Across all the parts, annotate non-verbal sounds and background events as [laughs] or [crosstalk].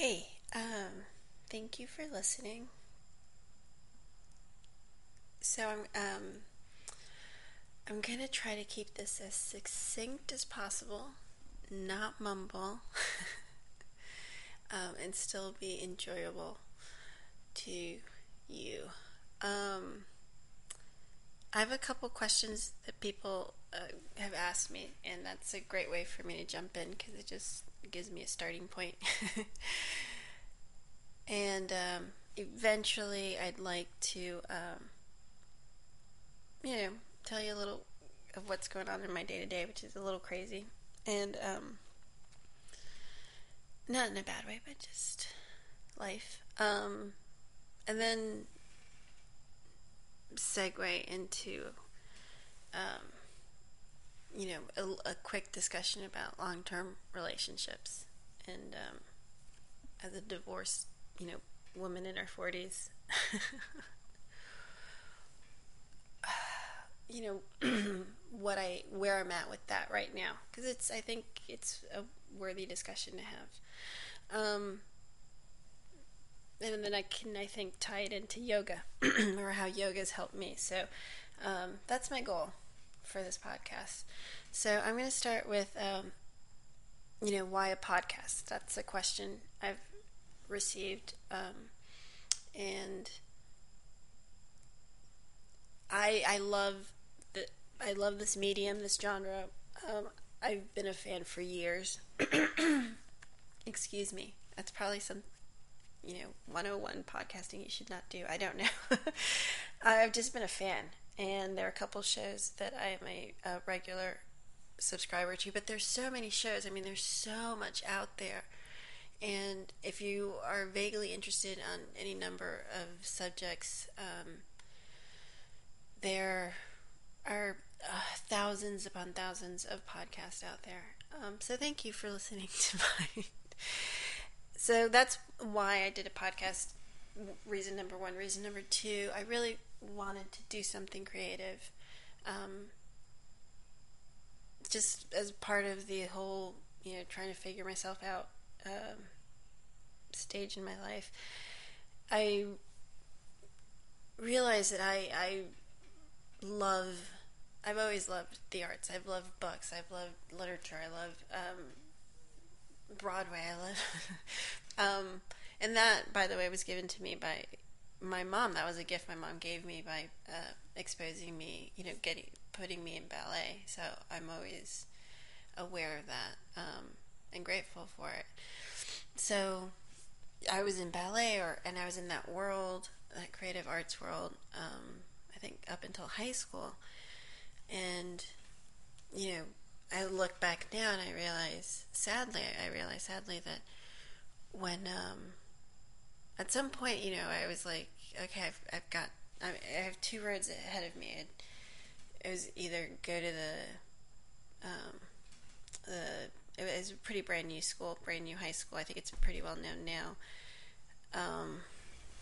Hey, um, thank you for listening. So I'm um I'm gonna try to keep this as succinct as possible, not mumble, [laughs] um, and still be enjoyable to you. Um, I have a couple questions that people uh, have asked me, and that's a great way for me to jump in because it just gives me a starting point. [laughs] and um, eventually, I'd like to, um, you know, tell you a little of what's going on in my day to day, which is a little crazy, and um, not in a bad way, but just life. Um, and then segue into um, you know, a, a quick discussion about long term relationships. And um, as a divorced, you know, woman in her 40s, [sighs] you know, [clears throat] what I, where I'm at with that right now. Because it's, I think it's a worthy discussion to have. Um, and then I can, I think, tie it into yoga [clears throat] or how yoga has helped me. So um, that's my goal for this podcast. So I'm going to start with, um, you know, why a podcast? That's a question I've received, um, and I I love the I love this medium, this genre. Um, I've been a fan for years. [coughs] Excuse me. That's probably some, you know, 101 podcasting you should not do. I don't know. [laughs] I've just been a fan and there are a couple shows that I am a, a regular subscriber to, but there's so many shows. I mean, there's so much out there. And if you are vaguely interested on any number of subjects, um, there are uh, thousands upon thousands of podcasts out there. Um, so thank you for listening to [laughs] mine. so that's why I did a podcast. Reason number one. Reason number two, I really wanted to do something creative. Um, just as part of the whole, you know, trying to figure myself out um, stage in my life, I realized that I, I love, I've always loved the arts. I've loved books. I've loved literature. I love um, Broadway. I love, [laughs] um, and that, by the way, was given to me by my mom, that was a gift my mom gave me by uh, exposing me, you know, getting putting me in ballet. So I'm always aware of that um, and grateful for it. So I was in ballet, or and I was in that world, that creative arts world. Um, I think up until high school, and you know, I look back now and I realize, sadly, I realize sadly that when um, at some point, you know, I was like, okay, I've, I've got, I have two roads ahead of me. It, it was either go to the, um, the, it was a pretty brand new school, brand new high school. I think it's pretty well known now. Um,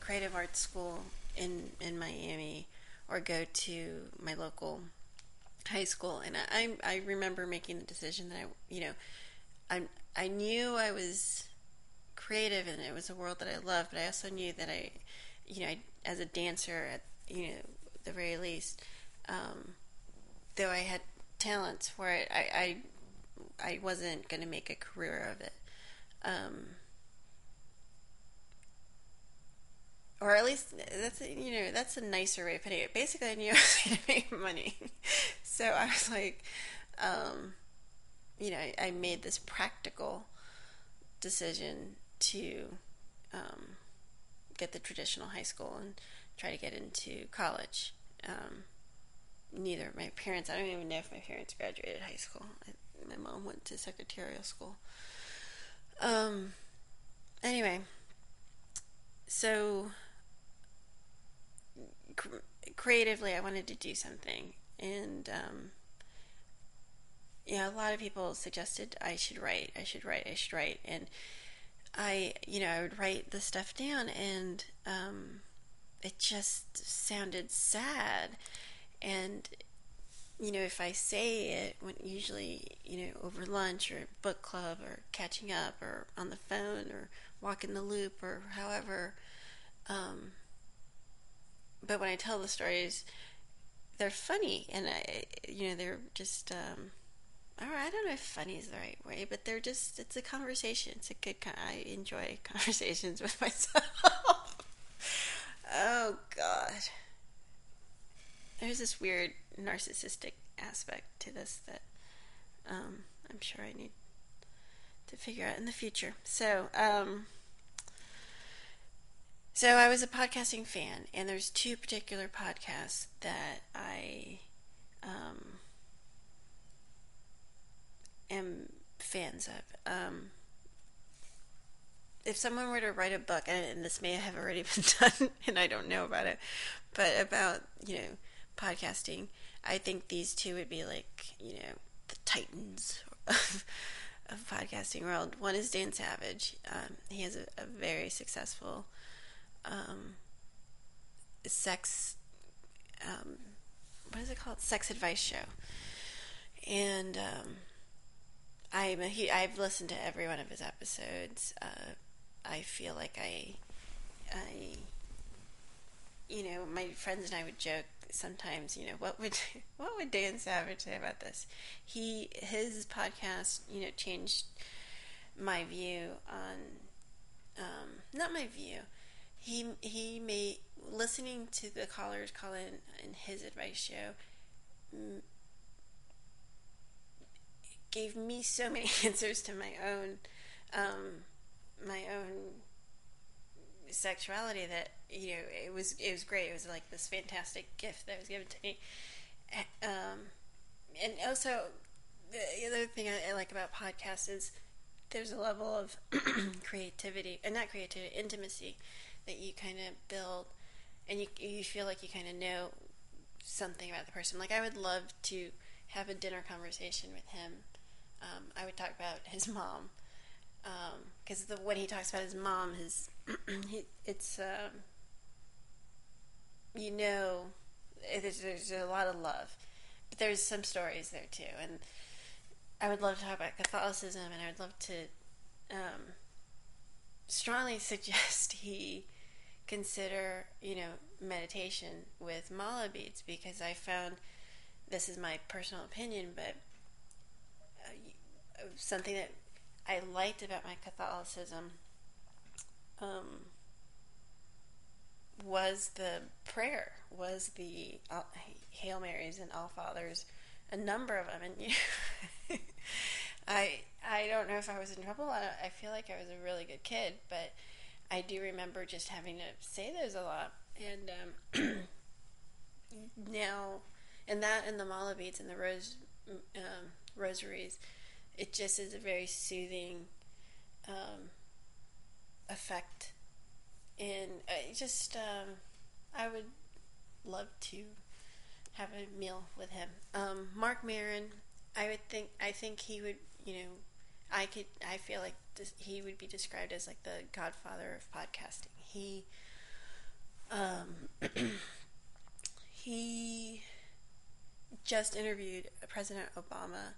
creative arts school in in Miami, or go to my local high school. And I I remember making the decision that I you know I I knew I was creative and it was a world that I loved, but I also knew that I, you know, I, as a dancer at you know the very least, um, though I had talents for it, I I, I wasn't going to make a career of it. Um, or at least that's you know that's a nicer way of putting it. Basically, I knew [laughs] I was going to make money, [laughs] so I was like, um, you know, I, I, made this practical decision to um, get the traditional high school and try to get into college. Um, neither my parents, I don't even know if my parents graduated high school. I, my mom went to secretarial school. Um, anyway, so cr- creatively, I wanted to do something, and um, yeah, a lot of people suggested I should write, I should write, I should write, and I, you know, I would write the stuff down and um, it just sounded sad. And you know, if I say it, when usually, you know, over lunch or book club or catching up or on the phone or walking the loop or however. Um, but when I tell the stories, they're funny and I, you know, they're just, um, I don't know if funny is the right way, but they're just, it's a conversation. It's a good, I enjoy [laughs] conversations with myself. [laughs] oh, God. There's this weird narcissistic aspect to this that um, I'm sure I need to figure out in the future. So, um, so I was a podcasting fan, and there's two particular podcasts that I um, am fans of. Um, if someone were to write a book, and this may have already [laughs] been done, and I don't know about it, but about you know podcasting, I think these two would be like you know the titans of, [laughs] of podcasting world. One is Dan Savage. Um, he has a, a very successful um, sex. Um, what is it called? Sex advice show, and um, I'm a, he, I've listened to every one of his episodes. Uh, I feel like I, I, you know, my friends and I would joke sometimes. You know, what would [laughs] what would Dan Savage say about this? He his podcast, you know, changed my view on, um, not my view. He he made listening to the callers call in in his advice show gave me so many [laughs] answers to my own um, my own sexuality that you know it was it was great. It was like this fantastic gift that was given to me. Um, and also, the other thing I, I like about podcasts is there's a level of [clears throat] creativity and not creativity, intimacy that you kind of build, and you you feel like you kind of know something about the person. Like I would love to have a dinner conversation with him um, I would talk about his mom because um, the when he talks about his mom, his [clears throat] he, it's um, you know there's, there's a lot of love, but there's some stories there too, and I would love to talk about Catholicism, and I would love to um, strongly [laughs] suggest he consider you know meditation with mala beads because I found this is my personal opinion, but something that I liked about my Catholicism um, was the prayer, was the uh, Hail Marys and Our Fathers, a number of them, and you [laughs] I I don't know if I was in trouble. I, I feel like I was a really good kid, but I do remember just having to say those a lot, and um, [clears throat] now, and that and the mala beads and the rose um, rosaries it just is a very soothing um, effect. And I just, um, I would love to have a meal with him. Um, Marc Maron, I would think, I think he would, you know, I could, I feel like this, he would be described as like the godfather of podcasting. He, um, [clears throat] he just interviewed President Obama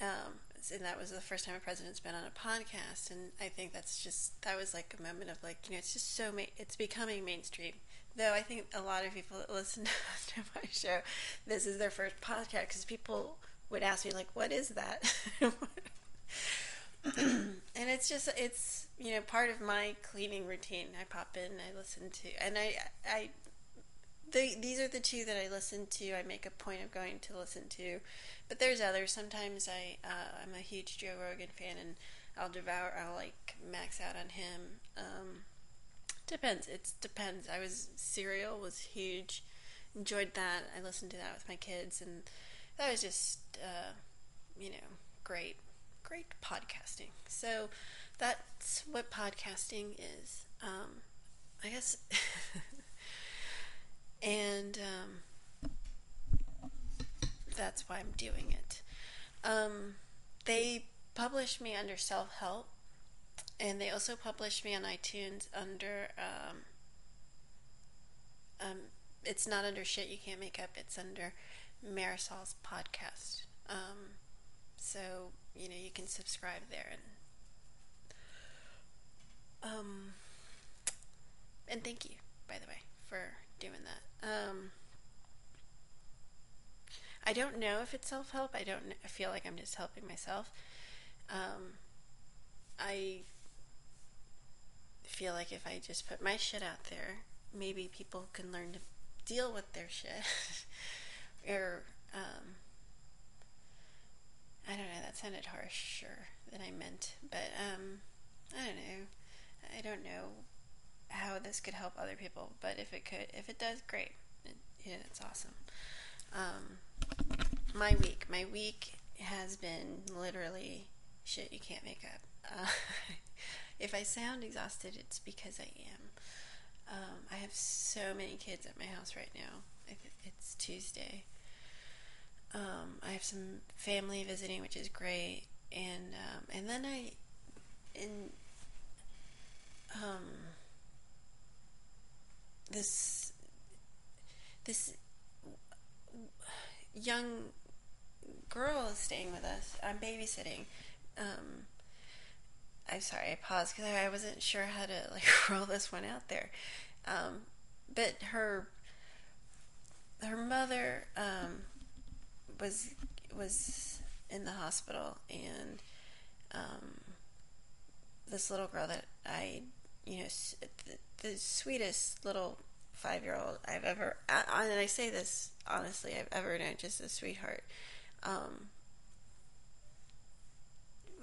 um, and that was the first time a president's been on a podcast, and I think that's just that was like a moment of like you know it's just so ma- it's becoming mainstream. Though I think a lot of people that listen [laughs] to my show, this is their first podcast because people would ask me like, "What is that?" [laughs] and it's just it's you know part of my cleaning routine. I pop in, I listen to, and I I the, these are the two that I listen to. I make a point of going to listen to but there's others. Sometimes I uh, I'm a huge Joe Rogan fan, and I'll devour. I'll like max out on him. Um, depends. It depends. I was Serial was huge. Enjoyed that. I listened to that with my kids, and that was just uh, you know great, great podcasting. So that's what podcasting is. Um, I guess. [laughs] and um, that's why I'm doing it. Um, they publish me under self help, and they also publish me on iTunes under. Um, um, it's not under shit you can't make up. It's under Marisol's podcast. Um, so you know you can subscribe there and um, and thank you by the way for doing that. Um, I don't know if it's self help. I don't I feel like I'm just helping myself. Um, I feel like if I just put my shit out there, maybe people can learn to deal with their shit. [laughs] or, um, I don't know, that sounded harsher than I meant, but, um, I don't know. I don't know how this could help other people, but if it could, if it does, great. It, yeah, it's awesome. Um, my week, my week has been literally shit you can't make up. Uh, [laughs] if I sound exhausted, it's because I am. Um, I have so many kids at my house right now. It's Tuesday. Um, I have some family visiting, which is great, and um, and then I, in um, this this young girl is staying with us. I'm babysitting. Um, I'm sorry, I paused because I wasn't sure how to like [laughs] roll this one out there. Um, but her her mother um, was was in the hospital, and um, this little girl that I, you know, the, the sweetest little five year old I've ever, and I say this honestly, I've ever known, just a sweetheart. Um,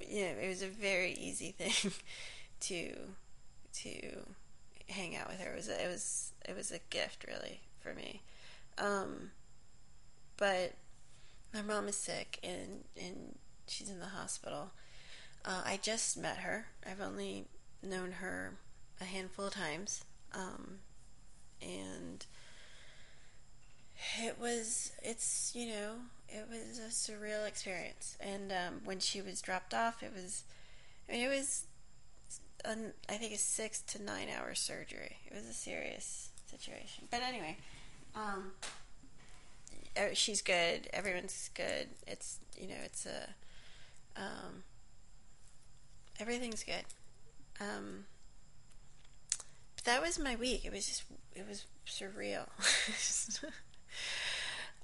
you know, it was a very easy [laughs] thing to to hang out with her. It was a, it was it was a gift really for me. Um, but my mom is sick and and she's in the hospital. Uh, I just met her. I've only known her a handful of times, um, and it was it's you know it was a surreal experience. And um, when she was dropped off it was i mean it was an, i think a six to nine hour surgery. It was a serious situation. But anyway um, she's good. Everyone's good. It's you know it's a um, everything's good. Um, that was my week it was just it was surreal [laughs]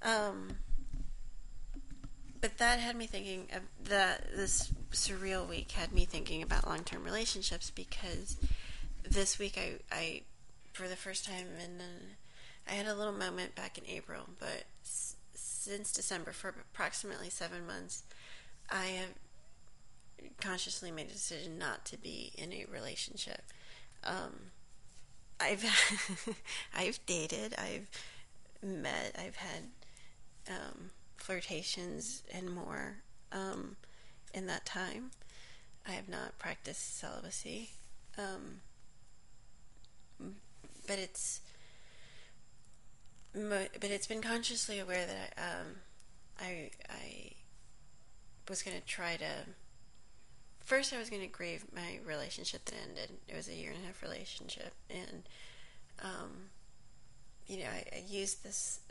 Um, but that had me thinking of that this surreal week had me thinking about long term relationships because this week I, I for the first time in I had a little moment back in April, but s- since December for approximately seven months, I have consciously made a decision not to be in a relationship. Um, I've [laughs] I've dated, I've met, I've had um, flirtations and more um, in that time. I have not practiced celibacy, um, but it's but it's been consciously aware that I um, I, I was going to try to. First, I was going to grieve my relationship that ended. It was a year and a half relationship, and um, you know, I, I used this.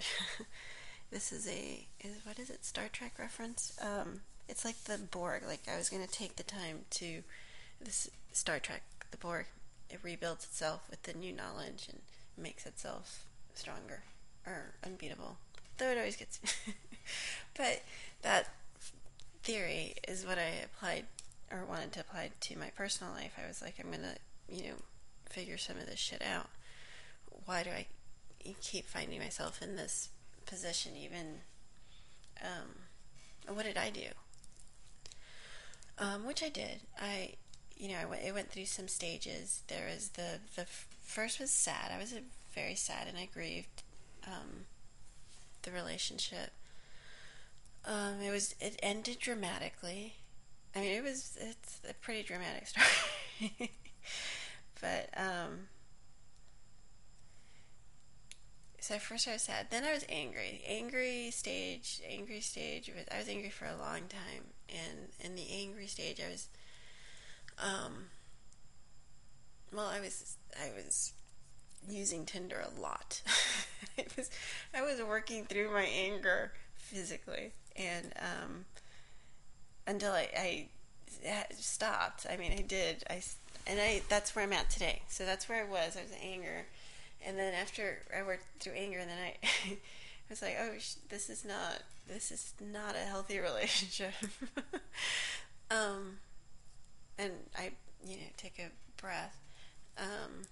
[laughs] this is a is what is it? Star Trek reference. Um, it's like the Borg. Like I was going to take the time to this Star Trek, the Borg. It rebuilds itself with the new knowledge and makes itself stronger or unbeatable. Though it always gets. [laughs] but that theory is what I applied or wanted to apply to my personal life. I was like, I'm gonna, you know, figure some of this shit out. Why do I keep finding myself in this position even um, what did I do? Um, which I did. I, you know, I went, went through some stages. There was the the first was sad. I was very sad and I grieved um, the relationship. Um, it was it ended dramatically. I mean, it was it's a pretty dramatic story, [laughs] but um, so at first I was sad. Then I was angry. Angry stage, angry stage. was I was angry for a long time, and in the angry stage, I was, um, well, I was, I was using Tinder a lot. [laughs] it was, I was working through my anger physically, and um, until I, I stopped. I mean, I did. I and I that's where I'm at today. So that's where I was. I was anger, and then after I worked through anger, and then I, [laughs] I was like, oh, this is not this is not a healthy [laughs] relationship. [laughs] um, and I, you know, take a breath. Um,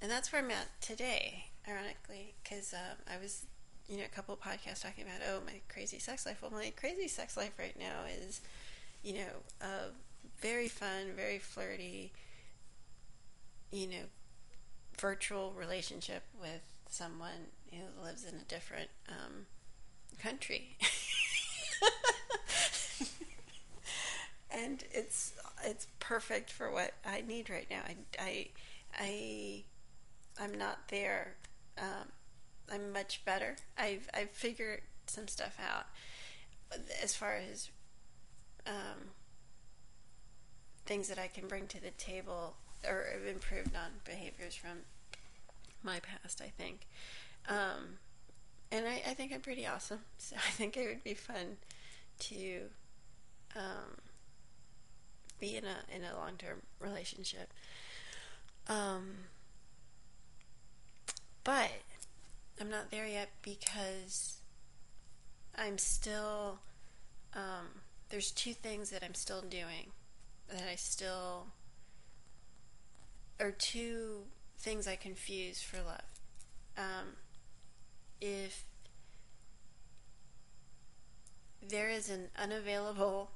and that's where I'm at today, ironically, because um, I was, you know, a couple of podcasts talking about, oh, my crazy sex life. Well, my crazy sex life right now is, you know, uh, very fun, very flirty, you know, virtual relationship with someone who lives in a different um, country. and it's it's perfect for what I need right now. I I I I'm not there. Um, I'm much better. I've I've figured some stuff out as far as um, things that I can bring to the table or have improved on behaviors from my past. I think, um, and I, I, think I'm pretty awesome. [laughs] So I think it would be fun to um, be in a in a long term relationship. Um, but I'm not there yet because I'm still. Um, there's two things that I'm still doing that I still. or two things I confuse for love. Um, if there is an unavailable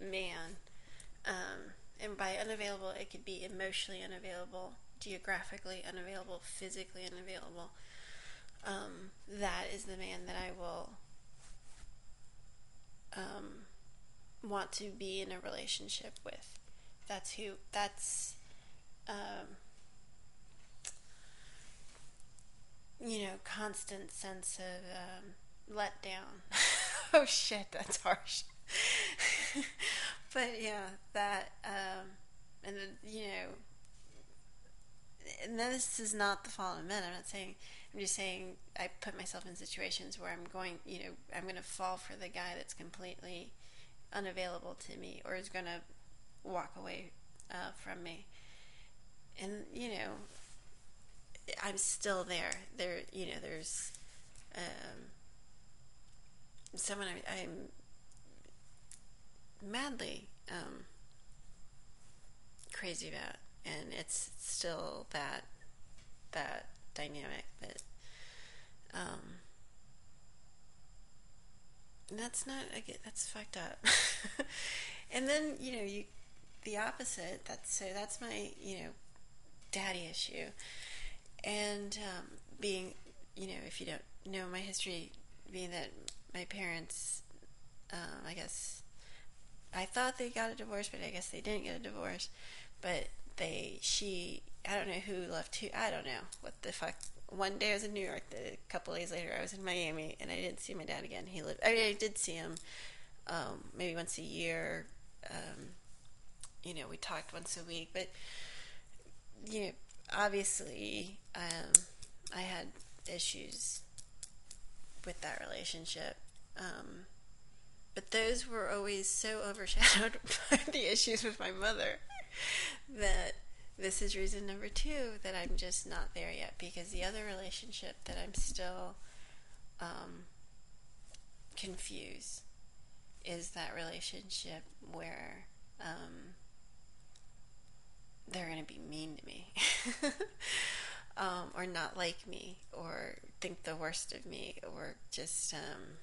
man, um, and by unavailable, it could be emotionally unavailable, geographically unavailable, physically unavailable. Um, that is the man that I will um, want to be in a relationship with. That's who. That's um, you know, constant sense of um, letdown. [laughs] oh shit, that's harsh. [laughs] but yeah, that um, and then, you know, and this is not the fault of men. I'm not saying. I'm just saying I put myself in situations where I'm going. You know, I'm going to fall for the guy that's completely unavailable to me, or is going to walk away uh, from me. And you know, I'm still there. There, you know, there's um, someone I, am madly um, crazy about, and it's still that that dynamic that um, that's not that's fucked up. [laughs] and then you know you the opposite. That's so that's my you know daddy issue and um, being, you know, if you don't know my history, being that my parents, um, I guess, I thought they got a divorce, but I guess they didn't get a divorce. But they, she, I don't know who left who. I don't know what the fuck. One day I was in New York. A couple days later I was in Miami, and I didn't see my dad again. He lived. I, mean, I did see him, um, maybe once a year. Um, you know, we talked once a week, but you know, obviously, um, I had issues with that relationship. Um, but those were always so overshadowed [laughs] by the issues with my mother that this is reason number two that I'm just not there yet because the other relationship that I'm still um, confused is that relationship where um, they're going to be mean to me. [laughs] Um, or not like me or think the worst of me or just um,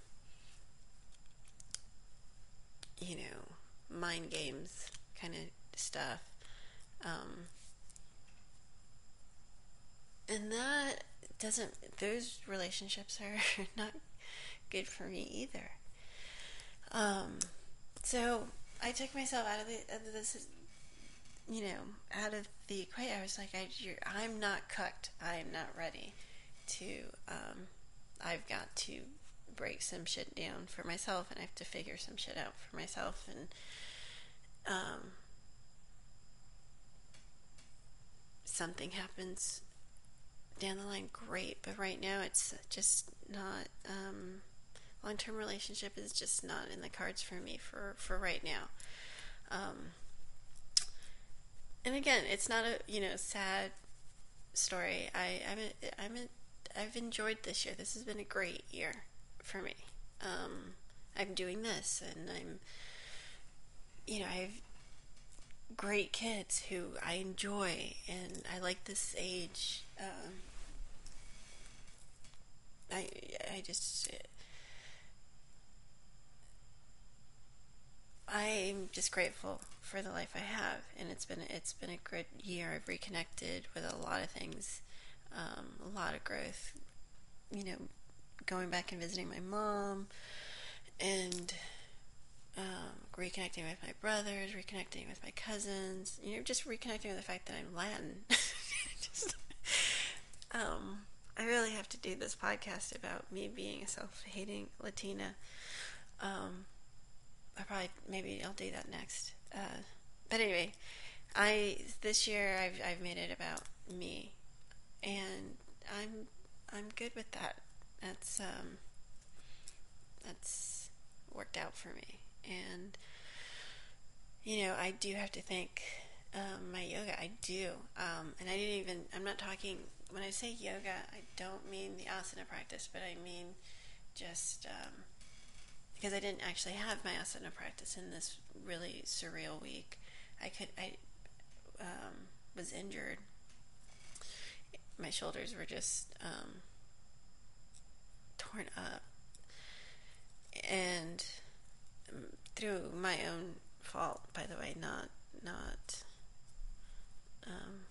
you know mind games kind of stuff. Um, and that doesn't those relationships are [laughs] not good for me either um, so I took myself out of, the, out of this you know, out of the equation, I was like, I, I'm not cooked. I am not ready to. Um, I've got to break some shit down for myself, and I have to figure some shit out for myself, and um, something happens down the line, great. But right now, it's just not um, long term relationship is just not in the cards for me for for right now. Um, and again, it's not a you know sad story. I I'm a, I'm a, I've enjoyed this year. This has been a great year for me. Um, I'm doing this, and I'm you know I have great kids who I enjoy, and I like this age. Um, I I just I'm just grateful for the life I have, and it's been it's been a good year. I've reconnected with a lot of things, um, a lot of growth. You know, going back and visiting my mom, and um, reconnecting with my brothers, reconnecting with my cousins. You know, just reconnecting with the fact that I'm Latin. [laughs] just, um, I really have to do this podcast about me being a self-hating Latina. Um, I probably maybe I'll do that next. Uh, but anyway, I this year I've I've made it about me, and I'm I'm good with that. That's um that's worked out for me, and you know I do have to thank um, my yoga. I do, um, and I didn't even. I'm not talking when I say yoga. I don't mean the asana practice, but I mean just um, because I didn't actually have my asana practice in this really surreal week. I could I um, was injured. My shoulders were just um, torn up, and through my own fault, by the way, not not um,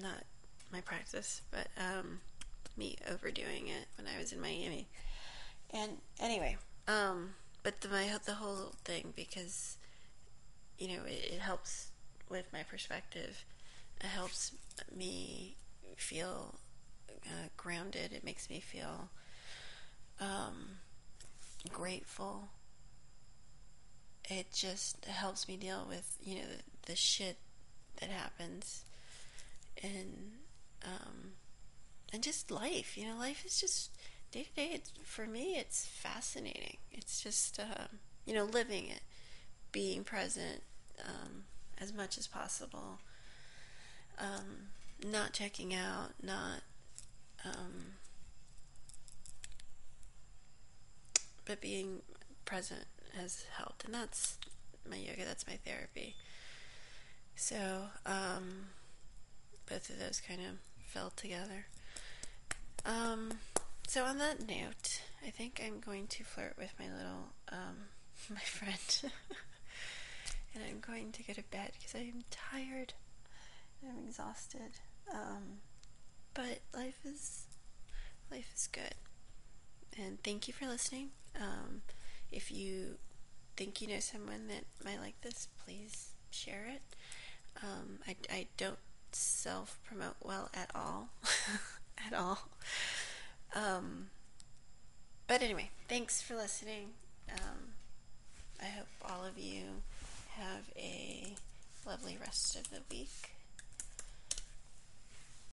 not my practice, but um, me overdoing it when I was in Miami. And anyway, um, but the my the whole thing because you know it, it helps with my perspective. It helps me feel uh, grounded. It makes me feel um, grateful. It just helps me deal with you know the, the shit that happens and um, and just life. You know, life is just day to day, for me, it's fascinating. It's just um, you know living it, being present um, as much as possible, um, not checking out, not. Um, but being present has helped, and that's my yoga. That's my therapy. So um, both of those kind of fell together. Um, so on that note, I think I'm going to flirt with my little um, [laughs] my friend, [laughs] and I'm going to go to bed because I am tired. I'm exhausted. Um, but life is life is good, and thank you for listening. Um, if you think you know someone that might like this, please share it. Um, I, I don't self promote well at all, [laughs] at all. Um, but anyway, thanks for listening. Um, I hope all of you have a lovely rest of the week.